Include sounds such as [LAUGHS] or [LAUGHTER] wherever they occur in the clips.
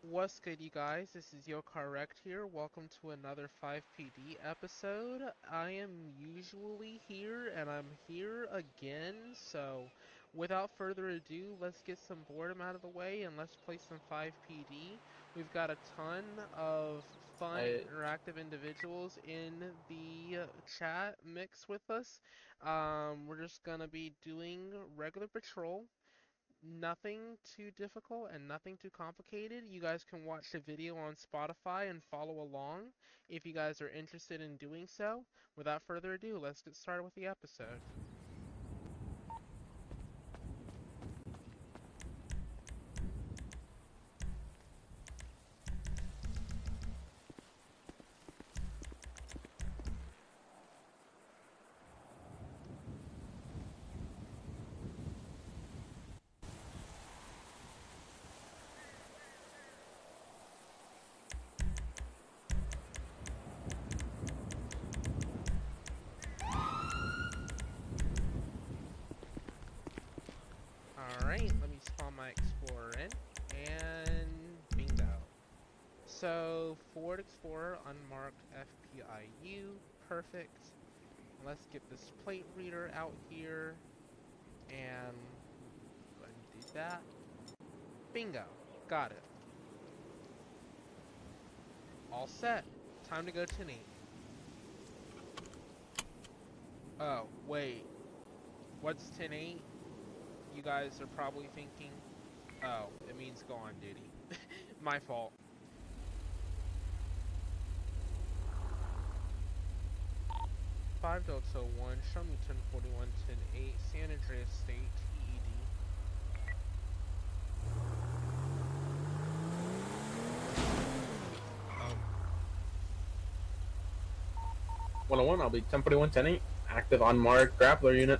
What's good, you guys? This is Yo Correct here. Welcome to another FivePD episode. I am usually here, and I'm here again. So, without further ado, let's get some boredom out of the way and let's play some FivePD. We've got a ton of fun, I- interactive individuals in the chat mix with us. Um, we're just gonna be doing regular patrol nothing too difficult and nothing too complicated. You guys can watch the video on Spotify and follow along if you guys are interested in doing so. Without further ado, let's get started with the episode. Alright, let me spawn my Explorer in, and bingo. So, Ford Explorer, unmarked FPIU, perfect. Let's get this plate reader out here, and go ahead and do that. Bingo, got it. All set, time to go to Nate. Oh, wait. What's 10-8? You guys are probably thinking, oh, it means go on duty. [LAUGHS] My fault. Five Delta One, show me ten forty one, ten eight, San Andreas State, TED. 101, I'll be 1041, 108. Active unmarked grappler unit.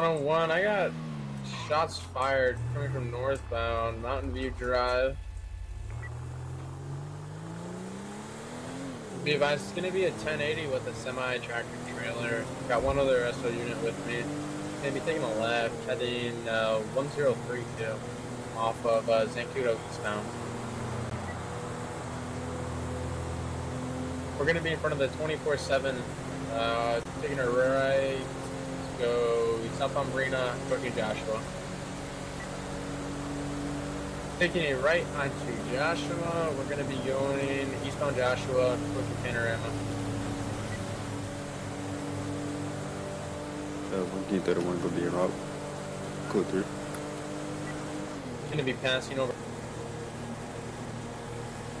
One on one, I got shots fired coming from northbound, Mountain View Drive. Be advised, it's gonna be a 1080 with a semi tractor trailer. Got one other SO unit with me. Gonna be taking a left, heading uh, 1032 off of uh, Zancudo eastbound. We're gonna be in front of the 24/7. Uh, taking a right to go southbound Marina, approaching Joshua. Taking a right onto Joshua. We're gonna be going eastbound Joshua, approaching Panorama. Uh, 131 gonna be en route. Go through. Gonna be passing over.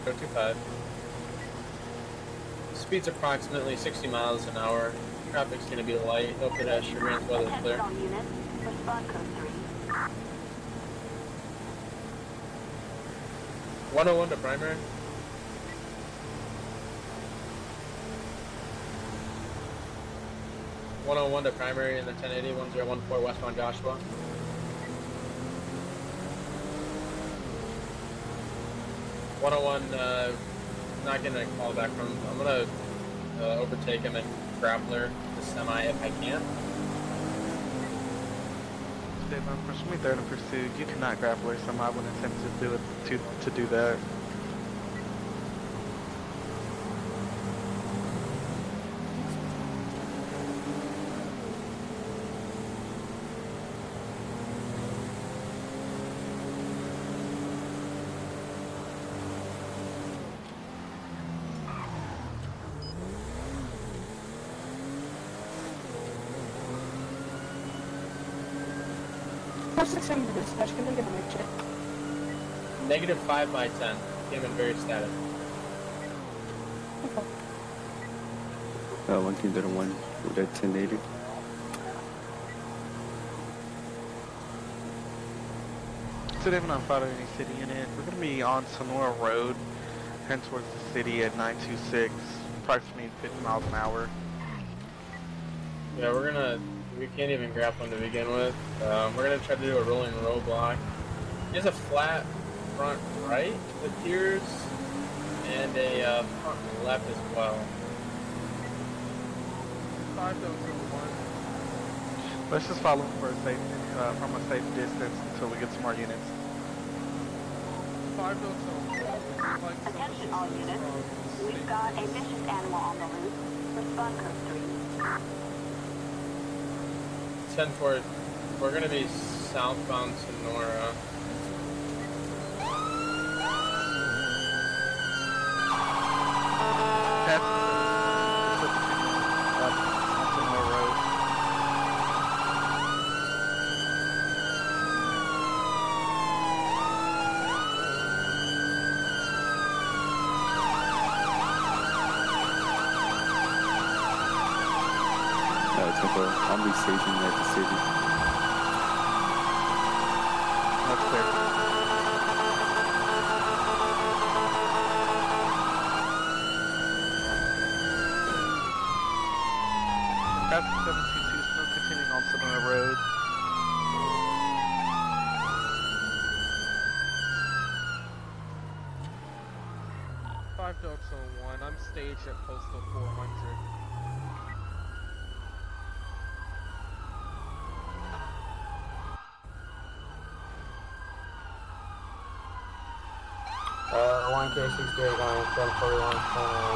025. Speed's approximately 60 miles an hour. Traffic's gonna be light. No weather Attention clear. code 3. 101 to primary. One oh one to primary in the 1080 1014 westbound Joshua. One oh one, uh, not getting a call back from. I'm gonna uh, overtake him and grappler the semi if I can. For Third and Pursuit, you cannot grapple or somehow I wouldn't attempt to do it to to do that. Six seven to dispatch. Can I get a mic check? Negative 5 by 10. Came in very static. Okay. Uh, one team to the one with that 1080. So they've not followed any city unit. We're gonna be on Sonora Road, heading towards the city at 926, approximately 50 miles an hour. Yeah, we're gonna. We can't even grab him to begin with. Um, we're gonna try to do a rolling roadblock. He has a flat front right, it appears, and a uh, front left as well. Five Delta One. Let's just follow him for a safe, uh, from a safe distance until we get some more units. Five Delta One. would like some Attention all units. We've got a police. vicious animal on the loose. Respond code 3. 10 4, we're gonna be southbound Sonora. That's uh, on Sonora Road. Uh, Be stationed at the city. That's clear. Traffic 722 still continuing on. Five Delta One. I'm staged at postal 400. Uh, 1K68 going 1041, uh,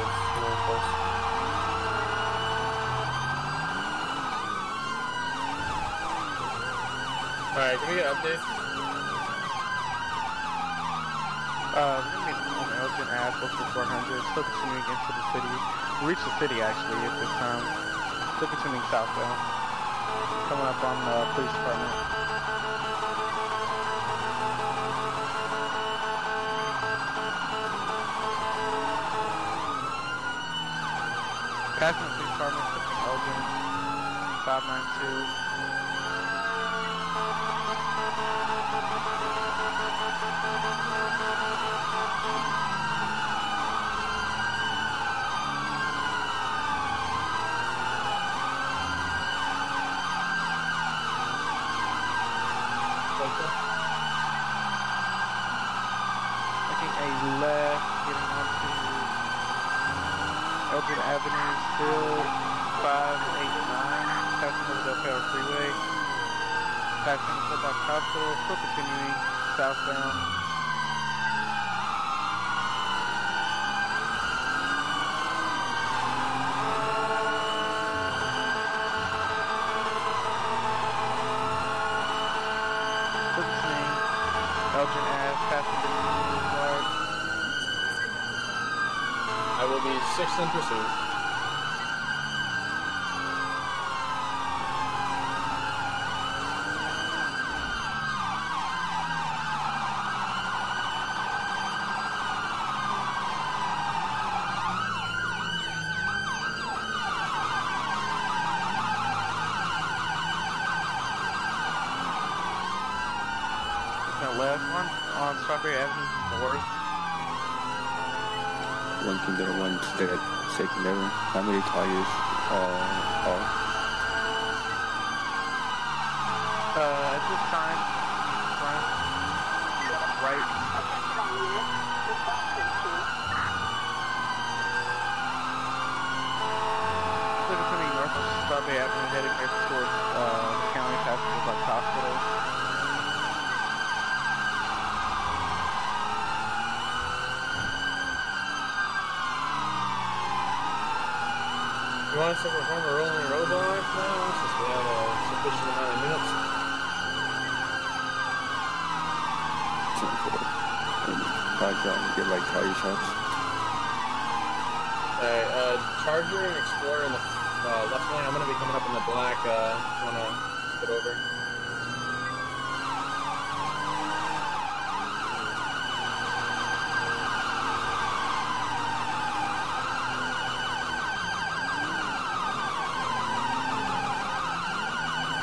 Alright, can we get updates? Uh, we're gonna be on Elgin Ave, postal 400, still continuing into the city. We reached the city actually at this time. Still continuing southbound. Coming up on the police department. Passing the police department, touching Elgin, 592. Taking a left, getting onto Elgin Avenue, 589, passing over Del Freeway. Passing the Box Hospital, still continuing southbound. Continuing Elgin Ave, passing the Boulevard. I will be sixth in pursuit. That left one on Strawberry Avenue North. One the one that secondary. How many tires uh, off? Uh, at this time, front, right, Attention all units. Respond code 2. still continuing north on Strawberry Avenue, heading there towards uh, county, passing the Bucks Hospital. You want us to perform a rolling roadblock now, since we have a sufficient amount of units? Tempo. And probably trying to get like tire shots. Alright, uh, Charger and Explorer in the uh, left lane. I'm gonna be coming up in the black. Uh, wanna get over?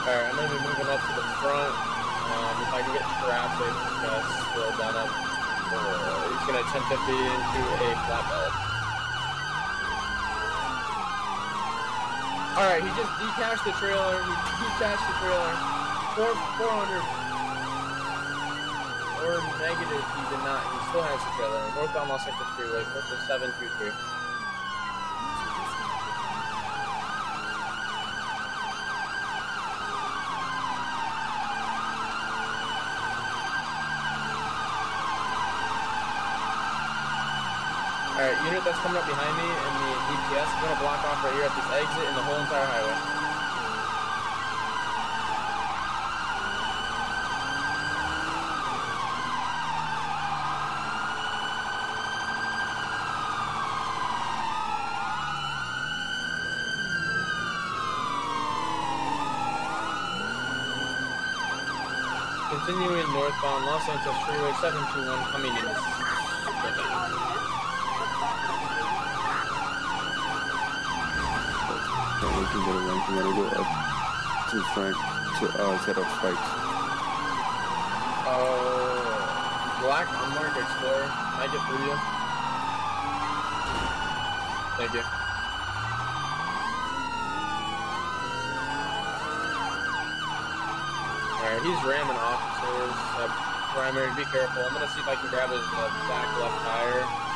Alright, I'm gonna be moving up to the front. Um, if I can get traffic uh, slowed down up. Uh, he's gonna 1050 into a flatbed. Alright, he just detached the trailer. He detached the trailer. Four, 400. Or negative, he did not. He still has the trailer. Northbound Los Angeles Freeway, to 723. Alright, unit that's coming up behind me in the DPS is gonna block off right here at this exit in the whole entire highway. Continuing northbound Los Angeles Freeway 721 coming in. Attention all units. Respond code 3. So we can to rank. We gotta go up to front to uh, set up spikes. Oh, black I'm unmarked explorer. Can I get through you? Thank you. Alright, he's ramming officers. Uh, primary, be careful. I'm gonna see if I can grab his uh, back left tire.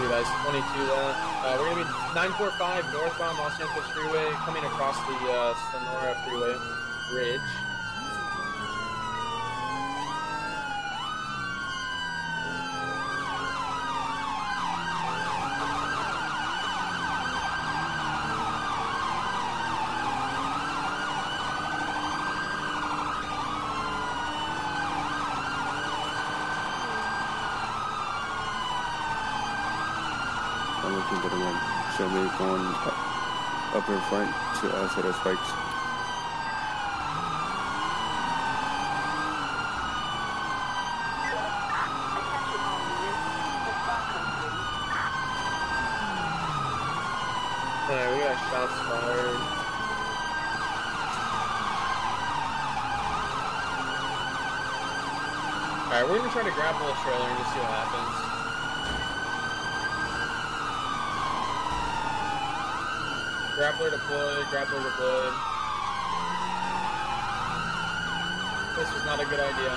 Do that's 22 that. Uh, we're gonna be 945 northbound Los Angeles Freeway coming across the uh, Sonora Freeway Bridge. I'm looking to the we going up, in front to uh, set up spikes. Attention all units. Respond code 3. Alright, we got shots fired. Alright, we're gonna try to grapple a trailer and just see what happens. Grappler deployed, grappler deployed. This was not a good idea.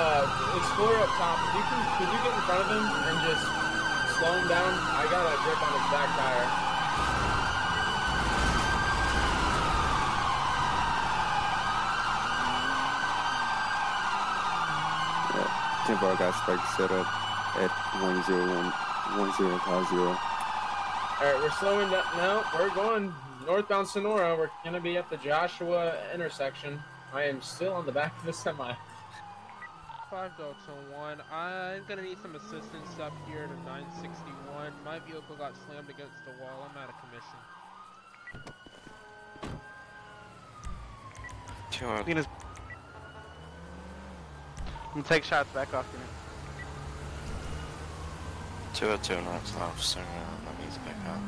Uh, Explorer up top, you can, could you get in front of him and just slow him down? I got a grip on his back tire. Yeah. Tempo got spikes set up at 101, 1050. Alright, we're slowing down. No, we're going northbound Sonora. We're gonna be at the Joshua intersection. I am still on the back of the semi. 5 Delta 1. I'm gonna need some assistance up here to 961. My vehicle got slammed against the wall. I'm out of commission. Two Units. And take shots back off unit. two oh two knots officer. Let me back up.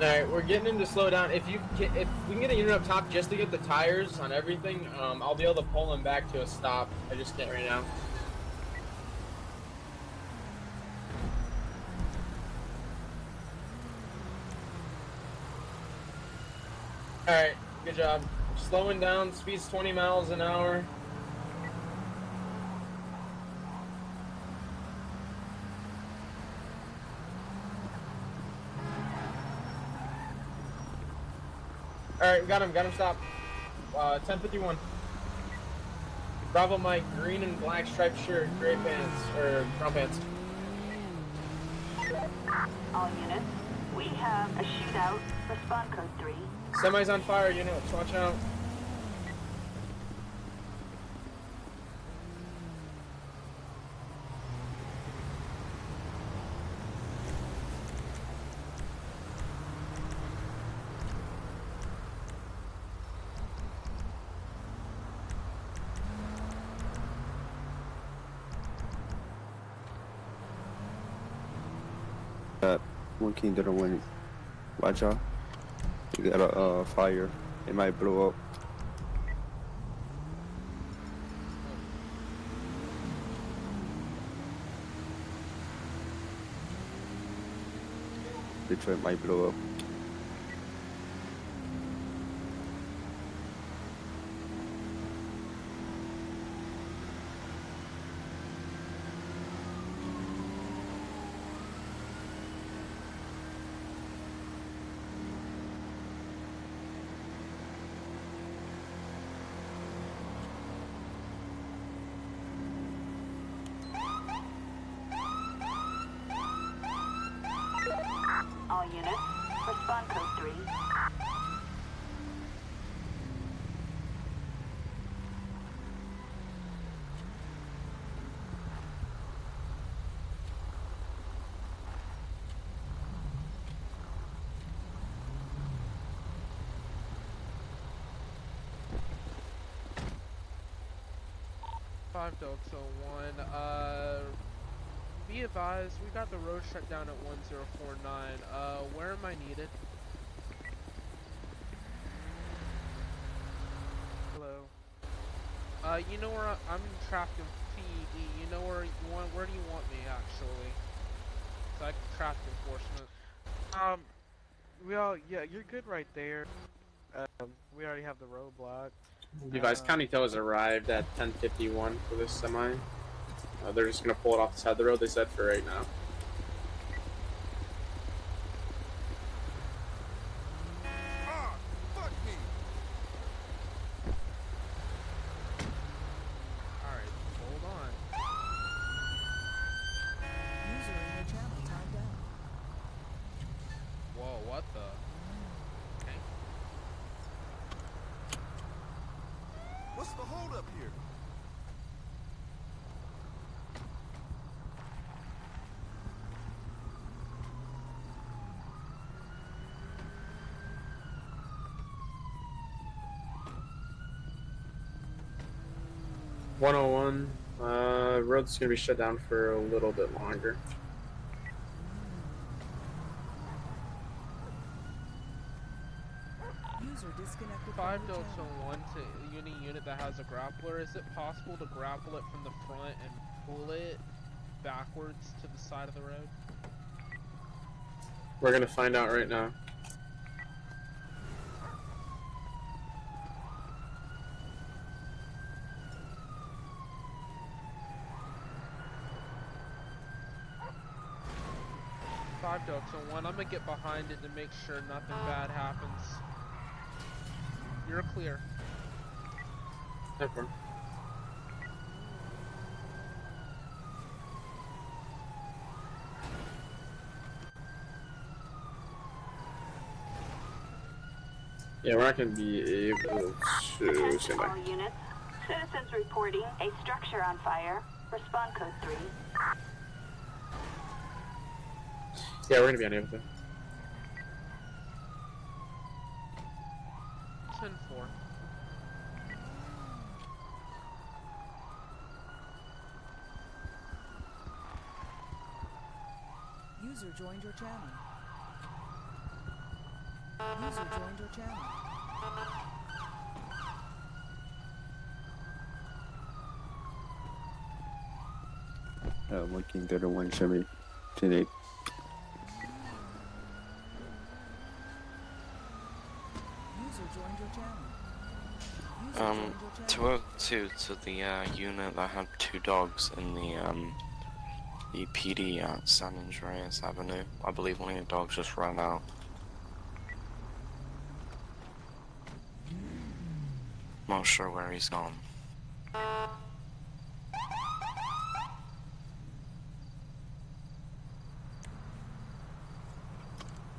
Alright, we're getting him to slow down. If you get, if we can get a unit up top just to get the tires on everything, um, I'll be able to pull him back to a stop. I just can't right now. Alright, good job. Slowing down, speed's 20 miles an hour. Alright, we got him, got him stop. Uh, 1051. Bravo Mike, green and black striped shirt, gray pants, or brown pants. All units. We have a shootout. Respond code 3. Semi's on fire, you know. Watch out. Uh, one king to the win. Watch out. You got a uh, fire. It might blow up. Detroit might blow up. All units, respond code 3. Five Delta One. Uh, be advised, we got the road shut down at 1049. Uh, where am I needed? Hello. Uh, you know where I, I'm trapped in PED. You know where you want? Where do you want me actually? So I trapped enforcement. Um, well, yeah, you're good right there. Um, we already have the roadblock. Device Uh, County Tow has arrived at 1051 for this semi. Uh, they're just gonna pull it off the side of the road. They said for right now. Alright, hold on. User in your channel timed out. Whoa, what the? Okay. What's the holdup here? One hundred one. Uh, road's gonna be shut down for a little bit longer. User disconnected Five from your Delta channel. One to any unit that has a grappler. Is it possible to grapple it from the front and pull it backwards to the side of the road? We're gonna find out right now. Five Delta One. I'm gonna get behind it to make sure nothing bad happens. You're clear. Yeah, we're not going to be able to. Units. Citizens reporting a structure on fire. Respond code 3. Yeah, we're going to be unable to. 10-4. User joined your channel. User joined your channel. Uh, One King the one. Chevy. 10 8. User joined your channel. Um, joined your channel. 202 to the uh, unit that had two dogs in the um, the PD at San Andreas Avenue. I believe one of your dogs just ran out. Not sure where he's gone.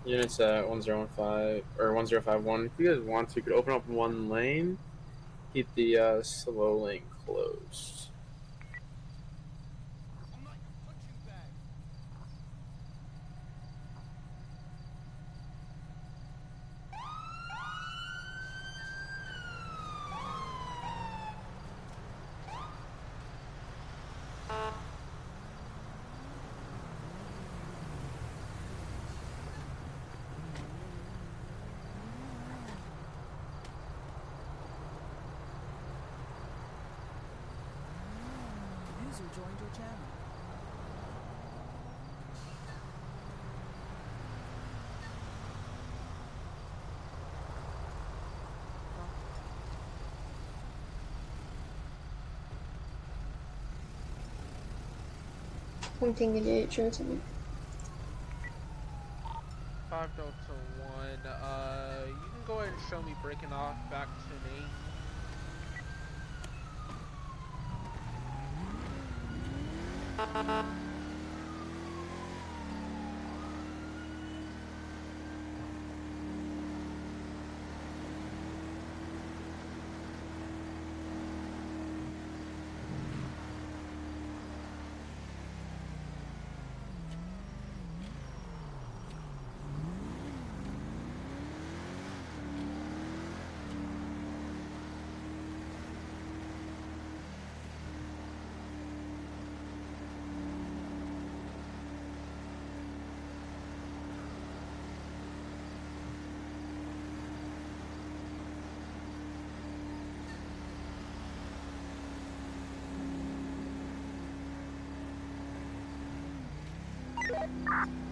Units at 1015 or 1051. If you guys want to, you could open up one lane, keep the uh, slow lane closed. One thing idiot, show it to me. Five Delta One. Uh, you can go ahead and show me breaking off back to me.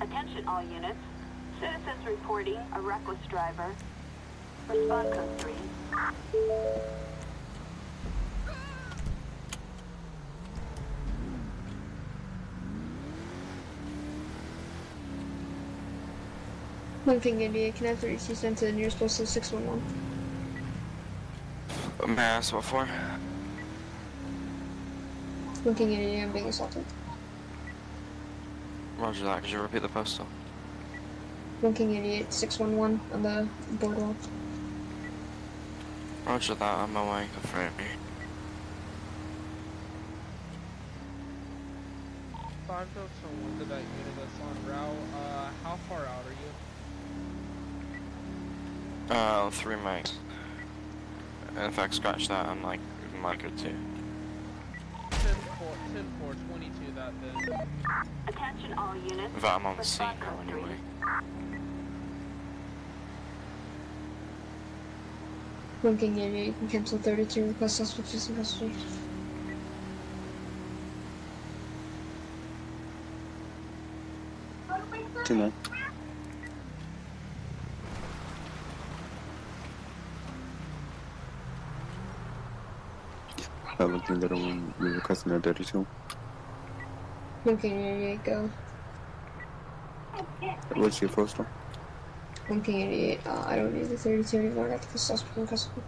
Attention all units. Citizens reporting a reckless driver. Respond code 3. One thing idiot, can I have 32 sent to the nearest postal 611? May I ask what for? One thing idiot, I'm being assaulted. Roger that. Could you repeat the postal? One king idiot, 611 on the boardwalk. Roger that. I'm on my way. Confirm me. Five Delta One to that unit that's on route. Uh, how far out are you? Uh, three mics. In fact, scratch that, I'm like a mic or two. 10 4, 10 4, 22 that then. Attention all units. But I'm on the scene Respond now code 3. anyway. One king idiot, you can cancel 32 request suspects in custody. Two nine. Uh, looking that one, you're requesting a 32. One king idiot, go. What's your first One king idiot, uh, I don't need the 32 anymore, I got the suspect in custody.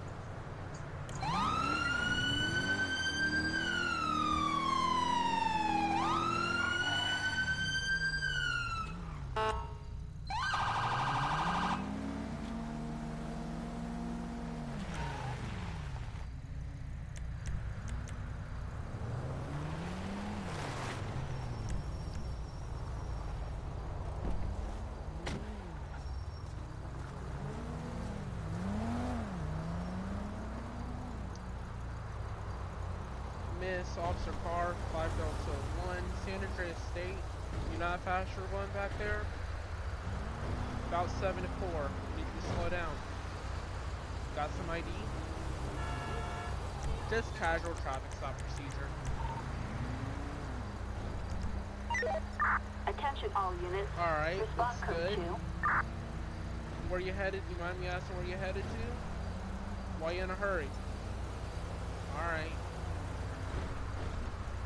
Officer Carr, 5 Delta 1, San Andreas State. You know how fast you're going back there? About 7 to 4. You need to slow down. Got some ID? Just casual traffic stop procedure. Attention all units. Alright, code good. 2. Where you headed? You mind me asking where you headed to? Why you in a hurry? Alright.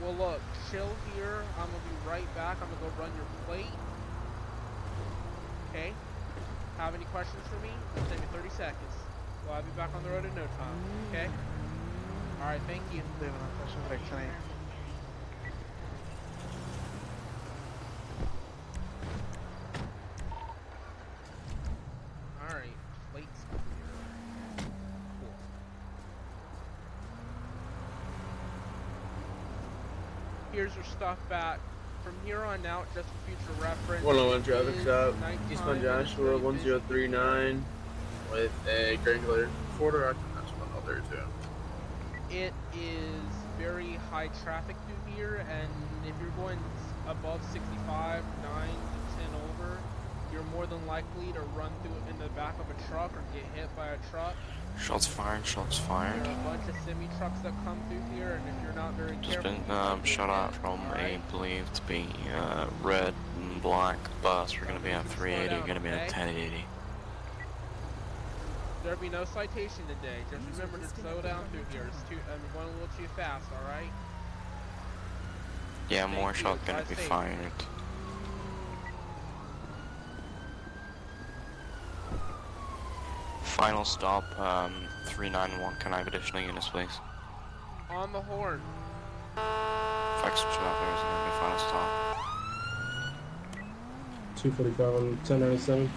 Well look, chill here. I'm gonna be right back. I'm gonna go run your plate. Okay? Have any questions for me? It'll take me 30 seconds. Well, I'll be back on the road in no time. Okay? Alright, thank you. Here's your stuff back. From here on out, just for future reference. 101 traffic stop, Eastbound Joshua, 1039, with a Granger Ford Rock, that's 132. It is very high traffic through here, and if you're going above 65, 9 to 10 over, you're more than likely to run through in the back of a truck or get hit by a truck. Shots fired, shots fired. There are a bunch of semi trucks that come through here, and if you're not very Just careful, been um, shot hit, at from a alright? believed to be uh, red and black bus. We're gonna be at Slow 380, down, gonna be at 1080. There'll be no citation today. Just remember to slow down through here. It's too, I'm going a little too fast, alright? Yeah, more shots gonna Drive be safe. fired. Final stop, um, 391. Can I have additional units, please? On the horn. Fax to that, there's gonna be final stop. 245 on 1097.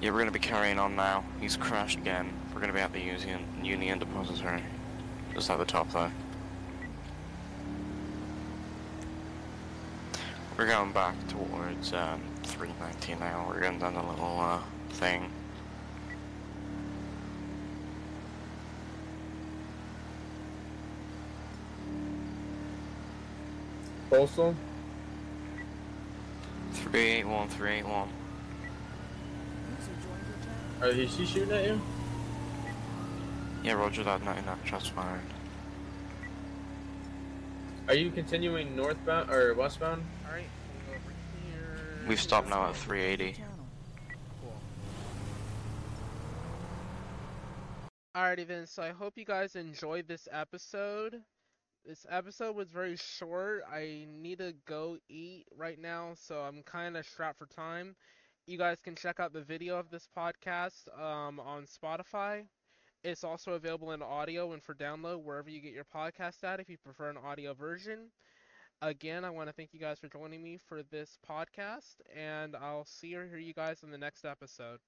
Yeah, we're gonna be carrying on now. He's crashed again. We're gonna be at the Union, Union Depository. Just at the top there. We're going back towards um, 319 now. We're going down a little uh, thing. Postal? 381, 381. User uh, joined your channel. Are he, is he shooting at you? Yeah, roger that, 99 shots fired. Are you continuing northbound or westbound? Alright, we'll go over here. We've stopped now at 380. channel. Cool. Alrighty then, so I hope you guys enjoyed this episode. This episode was very short. I need to go eat right now, so I'm kind of strapped for time. You guys can check out the video of this podcast um, on Spotify. It's also available in audio and for download wherever you get your podcast at if you prefer an audio version. Again, I want to thank you guys for joining me for this podcast, and I'll see or hear you guys in the next episode.